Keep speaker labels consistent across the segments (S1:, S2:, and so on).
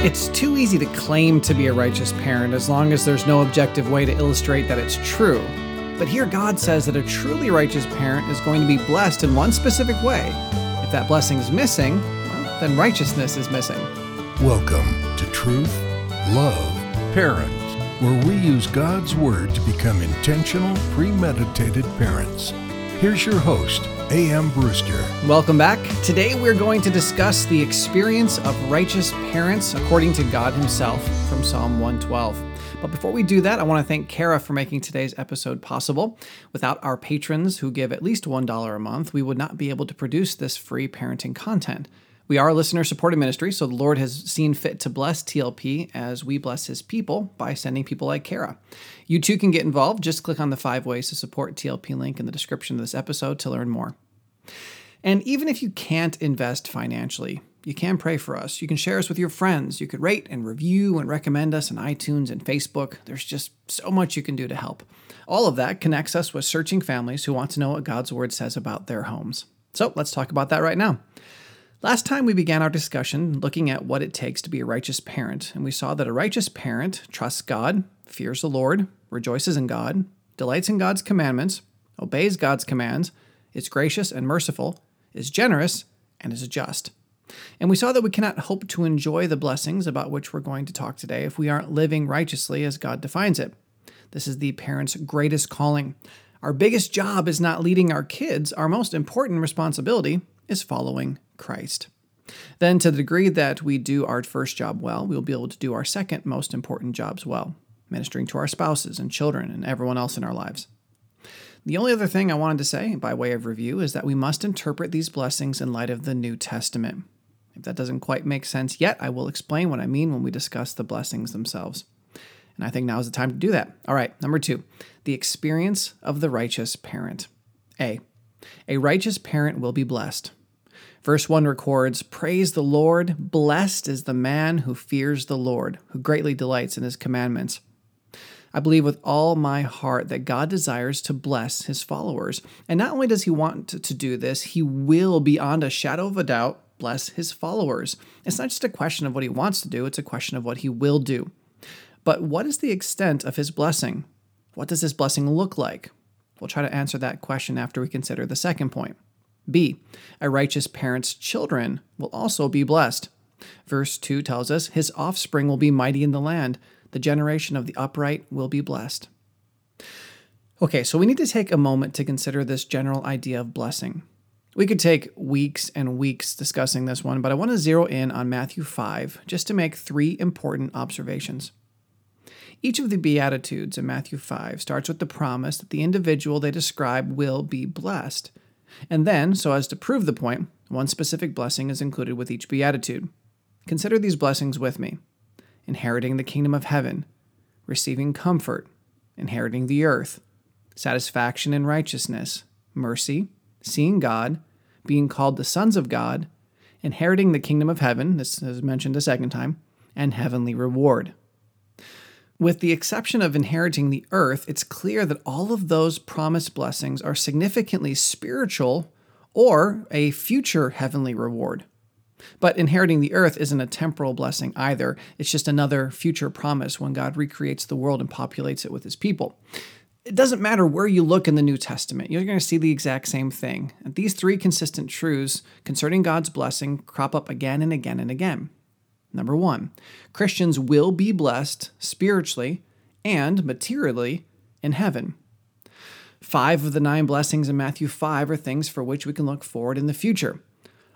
S1: It's too easy to claim to be a righteous parent as long as there's no objective way to illustrate that it's true. But here God says that a truly righteous parent is going to be blessed in one specific way. If that blessing is missing, well, then righteousness is missing.
S2: Welcome to Truth, Love, Parent, where we use God's Word to become intentional, premeditated parents. Here's your host, Aaron Brewster.
S1: Welcome back. Today we're going to discuss the experience of righteous parents according to God Himself from Psalm 112. But before we do that, I want to thank Kara for making today's episode possible. Without our patrons who give at least $1 a month, we would not be able to produce this free parenting content. We are a listener supported ministry, so the Lord has seen fit to bless TLP as we bless his people by sending people like Kara. You too can get involved. Just click on the five ways to support TLP link in the description of this episode to learn more. And even if you can't invest financially, you can pray for us. You can share us with your friends. You could rate and review and recommend us on iTunes and Facebook. There's just so much you can do to help. All of that connects us with searching families who want to know what God's Word says about their homes. So let's talk about that right now. Last time we began our discussion looking at what it takes to be a righteous parent, and we saw that a righteous parent trusts God, fears the Lord, rejoices in God, delights in God's commandments, obeys God's commands, is gracious and merciful, is generous, and is just. And we saw that we cannot hope to enjoy the blessings about which we're going to talk today if we aren't living righteously as God defines it. This is the parent's greatest calling. Our biggest job is not leading our kids, our most important responsibility is following Christ. Then, to the degree that we do our first job well, we'll be able to do our second most important jobs well, ministering to our spouses and children and everyone else in our lives. The only other thing I wanted to say, by way of review, is that we must interpret these blessings in light of the New Testament. If that doesn't quite make sense yet, I will explain what I mean when we discuss the blessings themselves. And I think now is the time to do that. All right, number two, the experience of the righteous parent. A. A righteous parent will be blessed. Verse 1 records Praise the Lord, blessed is the man who fears the Lord, who greatly delights in his commandments. I believe with all my heart that God desires to bless his followers. And not only does he want to, do this, he will, beyond a shadow of a doubt, bless his followers. It's not just a question of what he wants to do, it's a question of what he will do. But what is the extent of his blessing? What does this blessing look like? We'll try to answer that question after we consider the second point. B. A righteous parent's children will also be blessed. Verse 2 tells us, His offspring will be mighty in the land. The generation of the upright will be blessed. Okay, so we need to take a moment to consider this general idea of blessing. We could take weeks and weeks discussing this one, but I want to zero in on Matthew 5 just to make three important observations. Each of the Beatitudes in Matthew 5 starts with the promise that the individual they describe will be blessed. And then, so as to prove the point, one specific blessing is included with each beatitude. Consider these blessings with me. Inheriting the kingdom of heaven, receiving comfort, inheriting the earth, satisfaction in righteousness, mercy, seeing God, being called the sons of God, inheriting the kingdom of heaven, this is mentioned a second time, and heavenly reward. With the exception of inheriting the earth, it's clear that all of those promised blessings are significantly spiritual or a future heavenly reward. But inheriting the earth isn't a temporal blessing either. It's just another future promise when God recreates the world and populates it with his people. It doesn't matter where you look in the New Testament, you're going to see the exact same thing. These three consistent truths concerning God's blessing crop up again and again and again. Number one, Christians will be blessed spiritually and materially in heaven. Five of the nine blessings in Matthew 5 are things for which we can look forward in the future.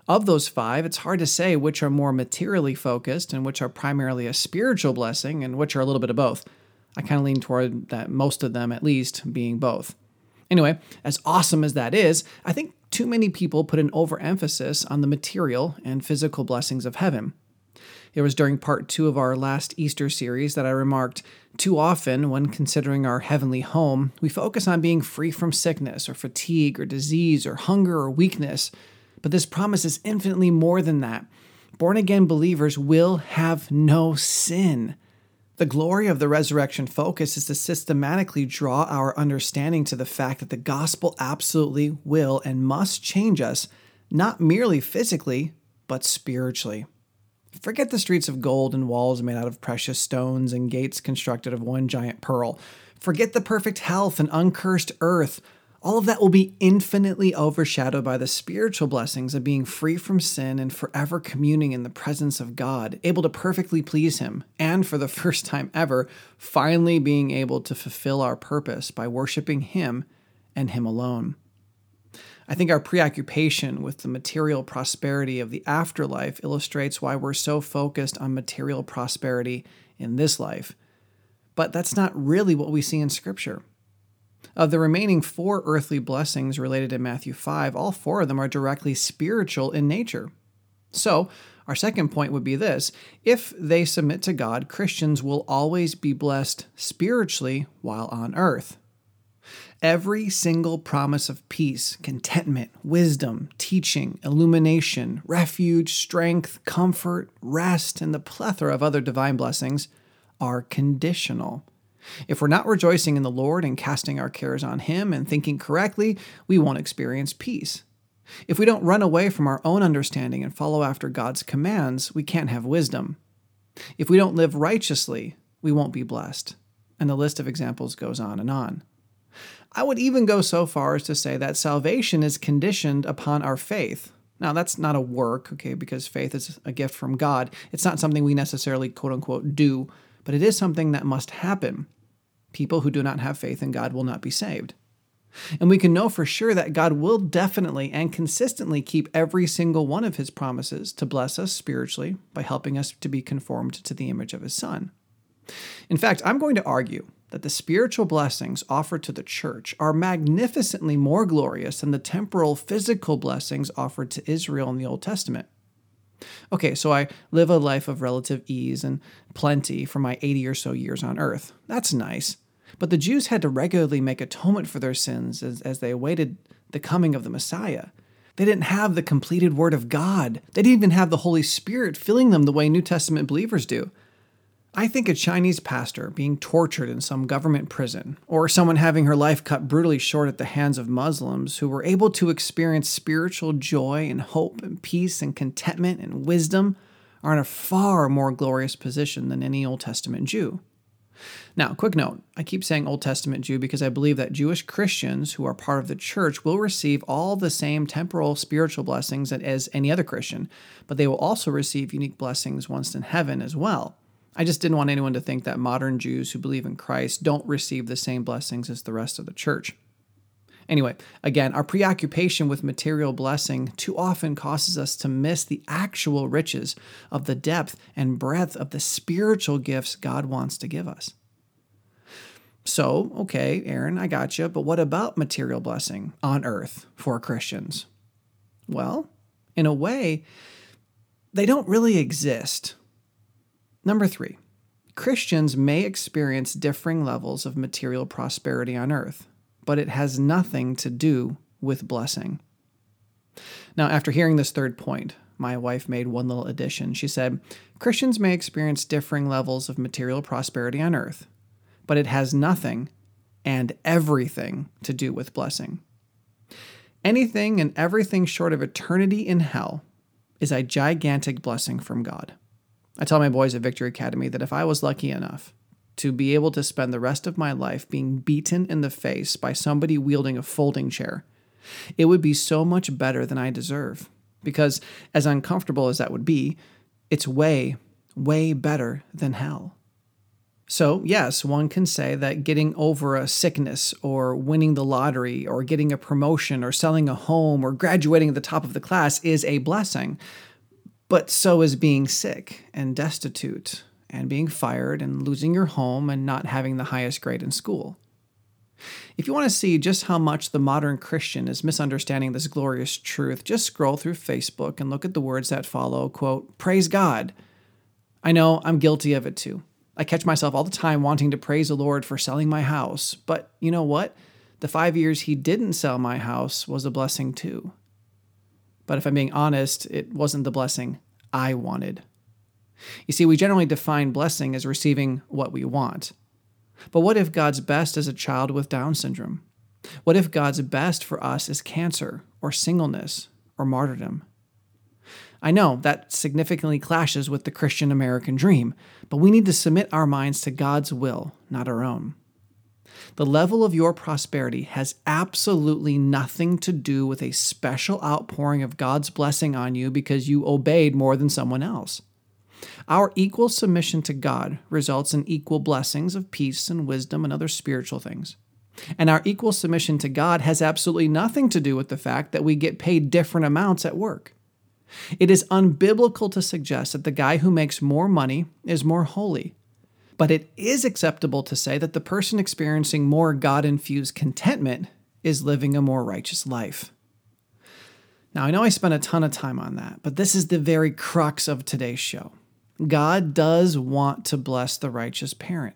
S1: Of those five, it's hard to say which are more materially focused and which are primarily a spiritual blessing and which are a little bit of both. I kind of lean toward that most of them, at least, being both. Anyway, as awesome as that is, I think too many people put an overemphasis on the material and physical blessings of heaven. It was during part two of our last Easter series that I remarked too often, when considering our heavenly home, we focus on being free from sickness or fatigue or disease or hunger or weakness. But this promise is infinitely more than that. Born again believers will have no sin. The glory of the resurrection focus is to systematically draw our understanding to the fact that the gospel absolutely will and must change us, not merely physically, but spiritually. Forget the streets of gold and walls made out of precious stones and gates constructed of one giant pearl. Forget the perfect health and uncursed earth. All of that will be infinitely overshadowed by the spiritual blessings of being free from sin and forever communing in the presence of God, able to perfectly please Him, and for the first time ever, finally being able to fulfill our purpose by worshiping Him and Him alone. I think our preoccupation with the material prosperity of the afterlife illustrates why we're so focused on material prosperity in this life. But that's not really what we see in Scripture. Of the remaining four earthly blessings related in Matthew 5, all four of them are directly spiritual in nature. So, our second point would be this if they submit to God, Christians will always be blessed spiritually while on earth. Every single promise of peace, contentment, wisdom, teaching, illumination, refuge, strength, comfort, rest, and the plethora of other divine blessings are conditional. If we're not rejoicing in the Lord and casting our cares on Him and thinking correctly, we won't experience peace. If we don't run away from our own understanding and follow after God's commands, we can't have wisdom. If we don't live righteously, we won't be blessed. And the list of examples goes on and on. I would even go so far as to say that salvation is conditioned upon our faith. Now, that's not a work, okay, because faith is a gift from God. It's not something we necessarily, quote unquote, do, but it is something that must happen. People who do not have faith in God will not be saved. And we can know for sure that God will definitely and consistently keep every single one of his promises to bless us spiritually by helping us to be conformed to the image of his Son. In fact, I'm going to argue that the spiritual blessings offered to the church are magnificently more glorious than the temporal physical blessings offered to Israel in the Old Testament. Okay, so I live a life of relative ease and plenty for my 80 or so years on earth. That's nice. But the Jews had to regularly make atonement for their sins as, as they awaited the coming of the Messiah. They didn't have the completed Word of God. They didn't even have the Holy Spirit filling them the way New Testament believers do. I think a Chinese pastor being tortured in some government prison, or someone having her life cut brutally short at the hands of Muslims who were able to experience spiritual joy and hope and peace and contentment and wisdom, are in a far more glorious position than any Old Testament Jew. Now, quick note I keep saying Old Testament Jew because I believe that Jewish Christians who are part of the church will receive all the same temporal spiritual blessings as any other Christian, but they will also receive unique blessings once in heaven as well. I just didn't want anyone to think that modern Jews who believe in Christ don't receive the same blessings as the rest of the church. Anyway, again, our preoccupation with material blessing too often causes us to miss the actual riches of the depth and breadth of the spiritual gifts God wants to give us. So, okay, Aaron, I got you, but what about material blessing on earth for Christians? Well, in a way, they don't really exist Number three, Christians may experience differing levels of material prosperity on earth, but it has nothing to do with blessing. Now, after hearing this third point, my wife made one little addition. She said, Christians may experience differing levels of material prosperity on earth, but it has nothing and everything to do with blessing. Anything and everything short of eternity in hell is a gigantic blessing from God. I tell my boys at Victory Academy that if I was lucky enough to be able to spend the rest of my life being beaten in the face by somebody wielding a folding chair, it would be so much better than I deserve. Because, as uncomfortable as that would be, it's way, way better than hell. So, yes, one can say that getting over a sickness or winning the lottery or getting a promotion or selling a home or graduating at the top of the class is a blessing. But so is being sick and destitute and being fired and losing your home and not having the highest grade in school. If you want to see just how much the modern Christian is misunderstanding this glorious truth, just scroll through Facebook and look at the words that follow, quote, praise God. I know I'm guilty of it too. I catch myself all the time wanting to praise the Lord for selling my house, but you know what? The five years he didn't sell my house was a blessing too. But if I'm being honest, it wasn't the blessing I wanted. You see, we generally define blessing as receiving what we want. But what if God's best is a child with Down syndrome? What if God's best for us is cancer or singleness or martyrdom? I know that significantly clashes with the Christian American dream, but we need to submit our minds to God's will, not our own. The level of your prosperity has absolutely nothing to do with a special outpouring of God's blessing on you because you obeyed more than someone else. Our equal submission to God results in equal blessings of peace and wisdom and other spiritual things. And our equal submission to God has absolutely nothing to do with the fact that we get paid different amounts at work. It is unbiblical to suggest that the guy who makes more money is more holy. But it is acceptable to say that the person experiencing more God infused contentment is living a more righteous life. Now, I know I spent a ton of time on that, but this is the very crux of today's show. God does want to bless the righteous parent.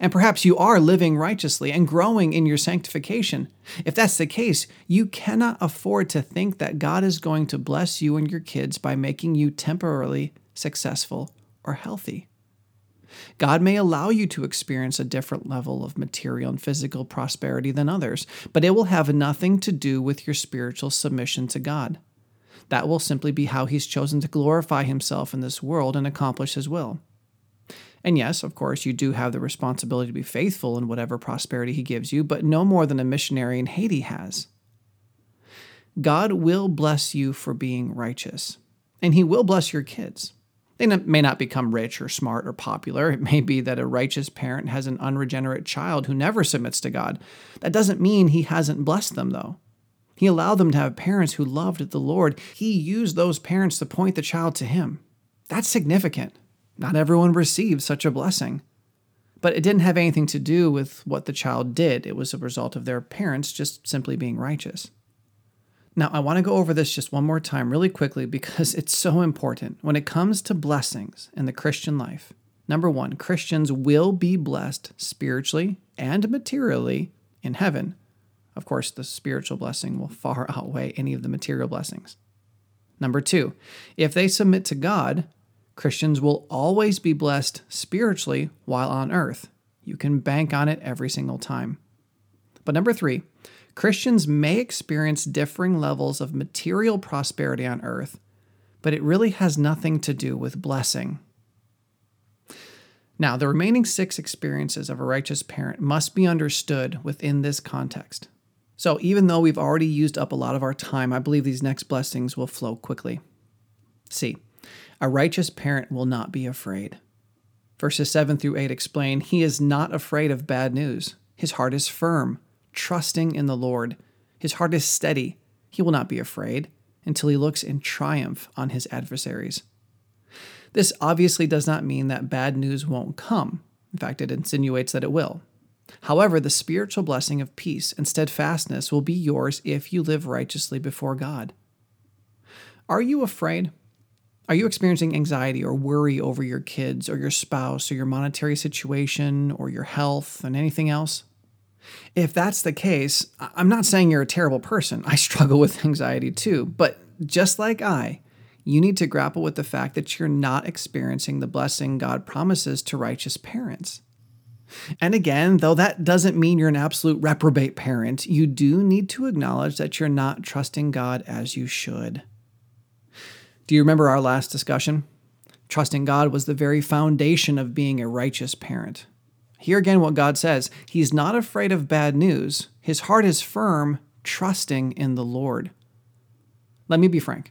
S1: And perhaps you are living righteously and growing in your sanctification. If that's the case, you cannot afford to think that God is going to bless you and your kids by making you temporarily successful or healthy. God may allow you to experience a different level of material and physical prosperity than others, but it will have nothing to do with your spiritual submission to God. That will simply be how He's chosen to glorify Himself in this world and accomplish His will. And yes, of course, you do have the responsibility to be faithful in whatever prosperity He gives you, but no more than a missionary in Haiti has. God will bless you for being righteous, and He will bless your kids. They may not become rich or smart or popular. It may be that a righteous parent has an unregenerate child who never submits to God. That doesn't mean He hasn't blessed them, though. He allowed them to have parents who loved the Lord. He used those parents to point the child to Him. That's significant. Not everyone receives such a blessing. But it didn't have anything to do with what the child did, it was a result of their parents just simply being righteous. Now, I want to go over this just one more time, really quickly, because it's so important. When it comes to blessings in the Christian life, number one, Christians will be blessed spiritually and materially in heaven. Of course, the spiritual blessing will far outweigh any of the material blessings. Number two, if they submit to God, Christians will always be blessed spiritually while on earth. You can bank on it every single time. But number three, Christians may experience differing levels of material prosperity on earth, but it really has nothing to do with blessing. Now, the remaining six experiences of a righteous parent must be understood within this context. So, even though we've already used up a lot of our time, I believe these next blessings will flow quickly. See, a righteous parent will not be afraid. Verses 7 through 8 explain he is not afraid of bad news. His heart is firm trusting in the Lord. His heart is steady. He will not be afraid until he looks in triumph on his adversaries. This obviously does not mean that bad news won't come. In fact, it insinuates that it will. However, the spiritual blessing of peace and steadfastness will be yours if you live righteously before God. Are you afraid? Are you experiencing anxiety or worry over your kids or your spouse or your monetary situation or your health and anything else? If that's the case, I'm not saying you're a terrible person. I struggle with anxiety too. But just like I, you need to grapple with the fact that you're not experiencing the blessing God promises to righteous parents. And again, though that doesn't mean you're an absolute reprobate parent, you do need to acknowledge that you're not trusting God as you should. Do you remember our last discussion? Trusting God was the very foundation of being a righteous parent. Hear again what God says He's not afraid of bad news, His heart is firm, trusting in the Lord. Let me be frank.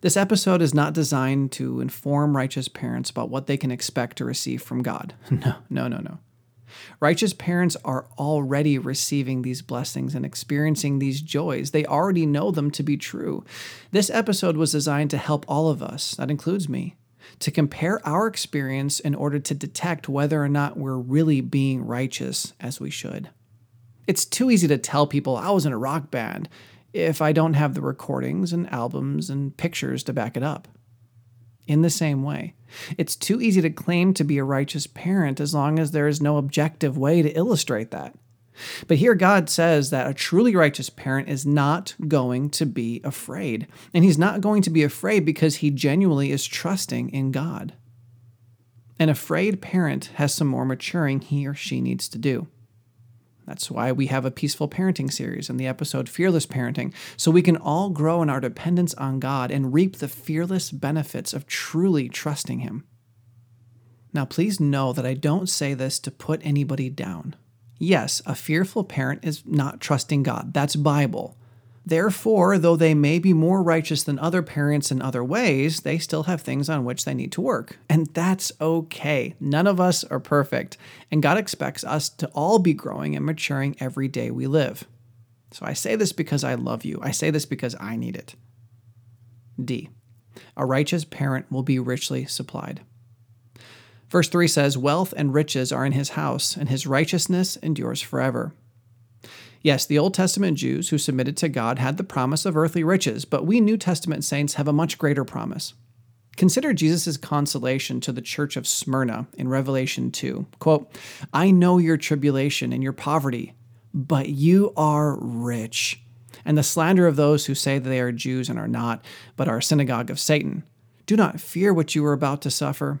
S1: This episode is not designed to inform righteous parents about what they can expect to receive from God. No, no, no, no. Righteous parents are already receiving these blessings and experiencing these joys. They already know them to be true. This episode was designed to help all of us, that includes me, to compare our experience in order to detect whether or not we're really being righteous as we should. It's too easy to tell people I was in a rock band if I don't have the recordings and albums and pictures to back it up. In the same way, it's too easy to claim to be a righteous parent as long as there is no objective way to illustrate that. But here God says that a truly righteous parent is not going to be afraid. And he's not going to be afraid because he genuinely is trusting in God. An afraid parent has some more maturing he or she needs to do. That's why we have a peaceful parenting series and the episode Fearless Parenting, so we can all grow in our dependence on God and reap the fearless benefits of truly trusting Him. Now, please know that I don't say this to put anybody down. Yes, a fearful parent is not trusting God. That's Bible. Therefore, though they may be more righteous than other parents in other ways, they still have things on which they need to work. And that's okay. None of us are perfect, and God expects us to all be growing and maturing every day we live. So I say this because I love you. I say this because I need it. D. A righteous parent will be richly supplied. Verse 3 says, Wealth and riches are in his house, and his righteousness endures forever. Yes, the Old Testament Jews who submitted to God had the promise of earthly riches, but we New Testament saints have a much greater promise. Consider Jesus' consolation to the church of Smyrna in Revelation 2. Quote, I know your tribulation and your poverty, but you are rich. And the slander of those who say that they are Jews and are not, but are a synagogue of Satan. Do not fear what you are about to suffer.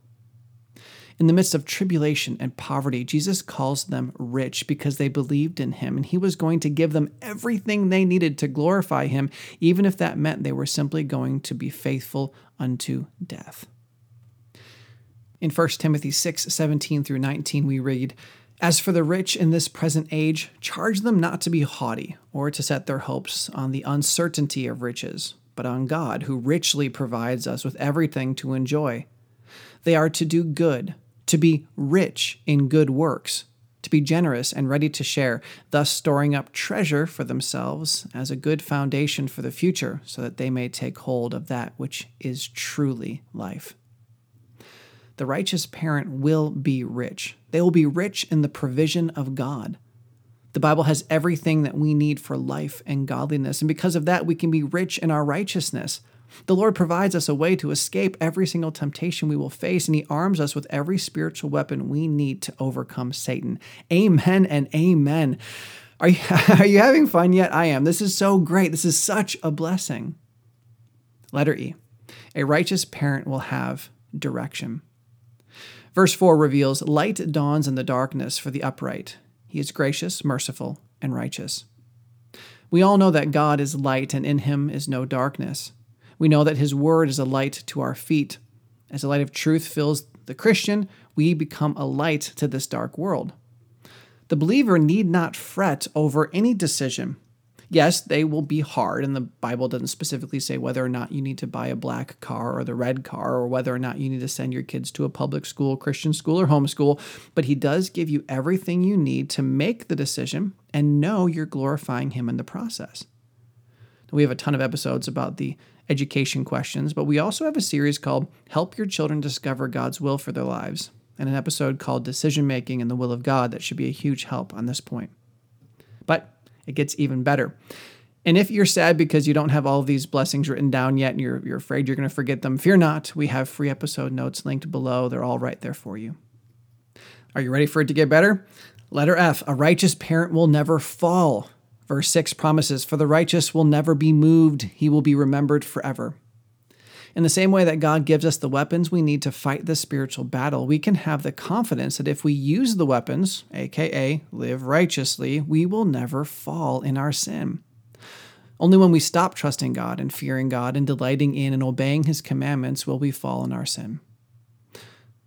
S1: In the midst of tribulation and poverty, Jesus calls them rich because they believed in him, and he was going to give them everything they needed to glorify him, even if that meant they were simply going to be faithful unto death. In 1 Timothy 6 17 through 19, we read, As for the rich in this present age, charge them not to be haughty, or to set their hopes on the uncertainty of riches, but on God, who richly provides us with everything to enjoy. They are to do good to be rich in good works, to be generous and ready to share, thus storing up treasure for themselves as a good foundation for the future, so that they may take hold of that which is truly life. The righteous parent will be rich. They will be rich in the provision of God. The Bible has everything that we need for life and godliness, and because of that, we can be rich in our righteousness. The Lord provides us a way to escape every single temptation we will face, and He arms us with every spiritual weapon we need to overcome Satan. Amen and amen. Are you, are you having fun yet? I am. This is so great. This is such a blessing. Letter E A righteous parent will have direction. Verse 4 reveals light dawns in the darkness for the upright. He is gracious, merciful, and righteous. We all know that God is light and in him is no darkness. We know that His Word is a light to our feet. As the light of truth fills the Christian, we become a light to this dark world. The believer need not fret over any decision. Yes, they will be hard, and the Bible doesn't specifically say whether or not you need to buy a black car or the red car, or whether or not you need to send your kids to a public school, Christian school, or homeschool. But He does give you everything you need to make the decision and know you're glorifying Him in the process. We have a ton of episodes about the education questions, but we also have a series called Help Your Children Discover God's Will for Their Lives, and an episode called Decision Making and the Will of God that should be a huge help on this point. But it gets even better. And if you're sad because you don't have all of these blessings written down yet and you're, you're afraid you're going to forget them, fear not. We have free episode notes linked below. They're all right there for you. Are you ready for it to get better? Letter F A righteous parent will never fall. Verse 6 promises, For the righteous will never be moved, he will be remembered forever. In the same way that God gives us the weapons we need to fight this spiritual battle, we can have the confidence that if we use the weapons, aka live righteously, we will never fall in our sin. Only when we stop trusting God and fearing God and delighting in and obeying His commandments will we fall in our sin.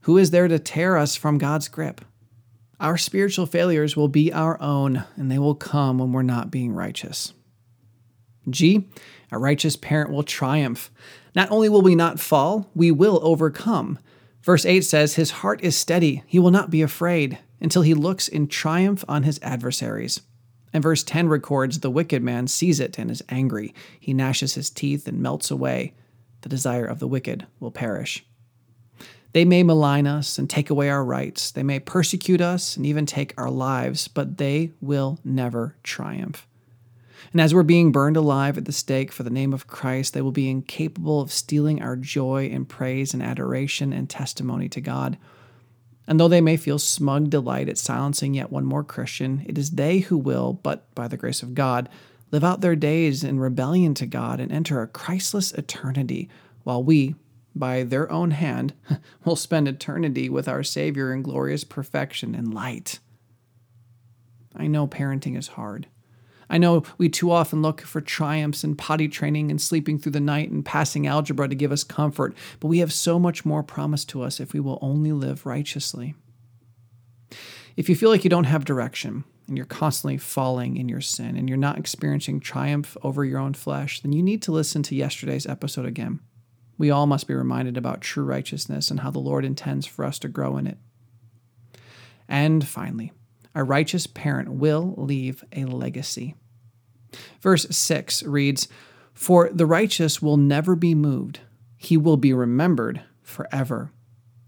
S1: Who is there to tear us from God's grip? Our spiritual failures will be our own, and they will come when we're not being righteous. G, a righteous parent will triumph. Not only will we not fall, we will overcome. Verse 8 says, His heart is steady, he will not be afraid, until he looks in triumph on his adversaries. And verse 10 records, The wicked man sees it and is angry. He gnashes his teeth and melts away. The desire of the wicked will perish. They may malign us and take away our rights. They may persecute us and even take our lives, but they will never triumph. And as we're being burned alive at the stake for the name of Christ, they will be incapable of stealing our joy and praise and adoration and testimony to God. And though they may feel smug delight at silencing yet one more Christian, it is they who will, but by the grace of God, live out their days in rebellion to God and enter a Christless eternity, while we, by their own hand, will spend eternity with our Savior in glorious perfection and light. I know parenting is hard. I know we too often look for triumphs in potty training and sleeping through the night and passing algebra to give us comfort, but we have so much more promised to us if we will only live righteously. If you feel like you don't have direction and you're constantly falling in your sin and you're not experiencing triumph over your own flesh, then you need to listen to yesterday's episode again. We all must be reminded about true righteousness and how the Lord intends for us to grow in it. And finally, a righteous parent will leave a legacy. Verse 6 reads, For the righteous will never be moved, he will be remembered forever.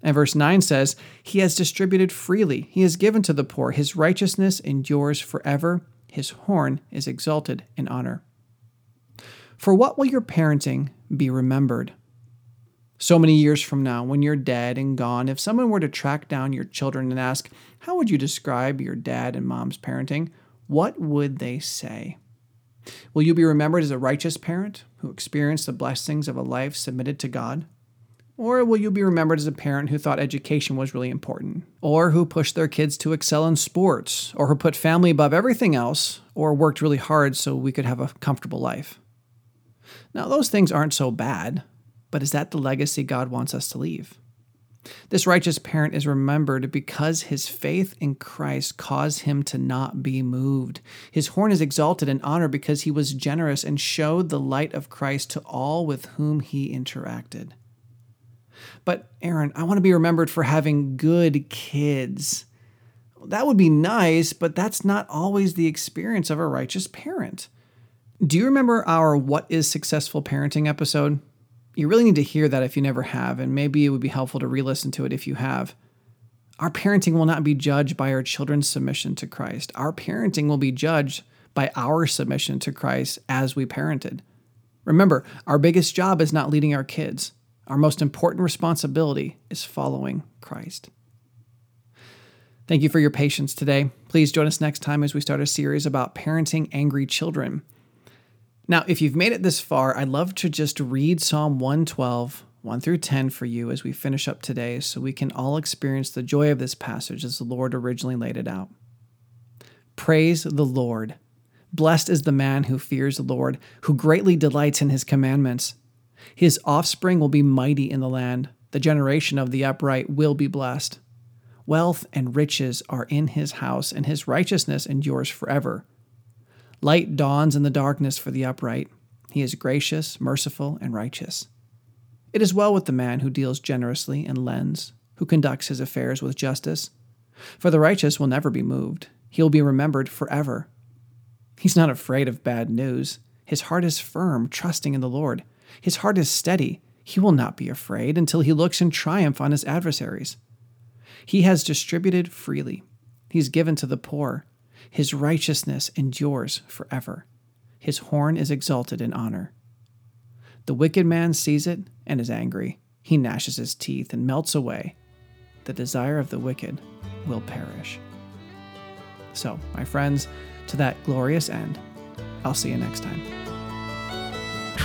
S1: And verse 9 says, He has distributed freely, He has given to the poor, His righteousness endures forever, His horn is exalted in honor. For what will your parenting be remembered? So many years from now, when you're dead and gone, if someone were to track down your children and ask, How would you describe your dad and mom's parenting? What would they say? Will you be remembered as a righteous parent who experienced the blessings of a life submitted to God? Or will you be remembered as a parent who thought education was really important, or who pushed their kids to excel in sports, or who put family above everything else, or worked really hard so we could have a comfortable life? Now, those things aren't so bad. But is that the legacy God wants us to leave? This righteous parent is remembered because his faith in Christ caused him to not be moved. His horn is exalted in honor because he was generous and showed the light of Christ to all with whom he interacted. But, Aaron, I want to be remembered for having good kids. That would be nice, but that's not always the experience of a righteous parent. Do you remember our What is Successful Parenting episode? You really need to hear that if you never have, and maybe it would be helpful to re listen to it if you have. Our parenting will not be judged by our children's submission to Christ. Our parenting will be judged by our submission to Christ as we parented. Remember, our biggest job is not leading our kids. Our most important responsibility is following Christ. Thank you for your patience today. Please join us next time as we start a series about parenting angry children. Now, if you've made it this far, I'd love to just read Psalm 112, 1 through 10 for you as we finish up today so we can all experience the joy of this passage as the Lord originally laid it out. Praise the Lord. Blessed is the man who fears the Lord, who greatly delights in his commandments. His offspring will be mighty in the land. The generation of the upright will be blessed. Wealth and riches are in his house, and his righteousness endures forever. Light dawns in the darkness for the upright. He is gracious, merciful, and righteous. It is well with the man who deals generously and lends, who conducts his affairs with justice. For the righteous will never be moved, he will be remembered forever. He's not afraid of bad news. His heart is firm, trusting in the Lord. His heart is steady. He will not be afraid until he looks in triumph on his adversaries. He has distributed freely. He's given to the poor. His righteousness endures forever. His horn is exalted in honor. The wicked man sees it and is angry. He gnashes his teeth and melts away. The desire of the wicked will perish. So, my friends, to that glorious end, I'll see you next time.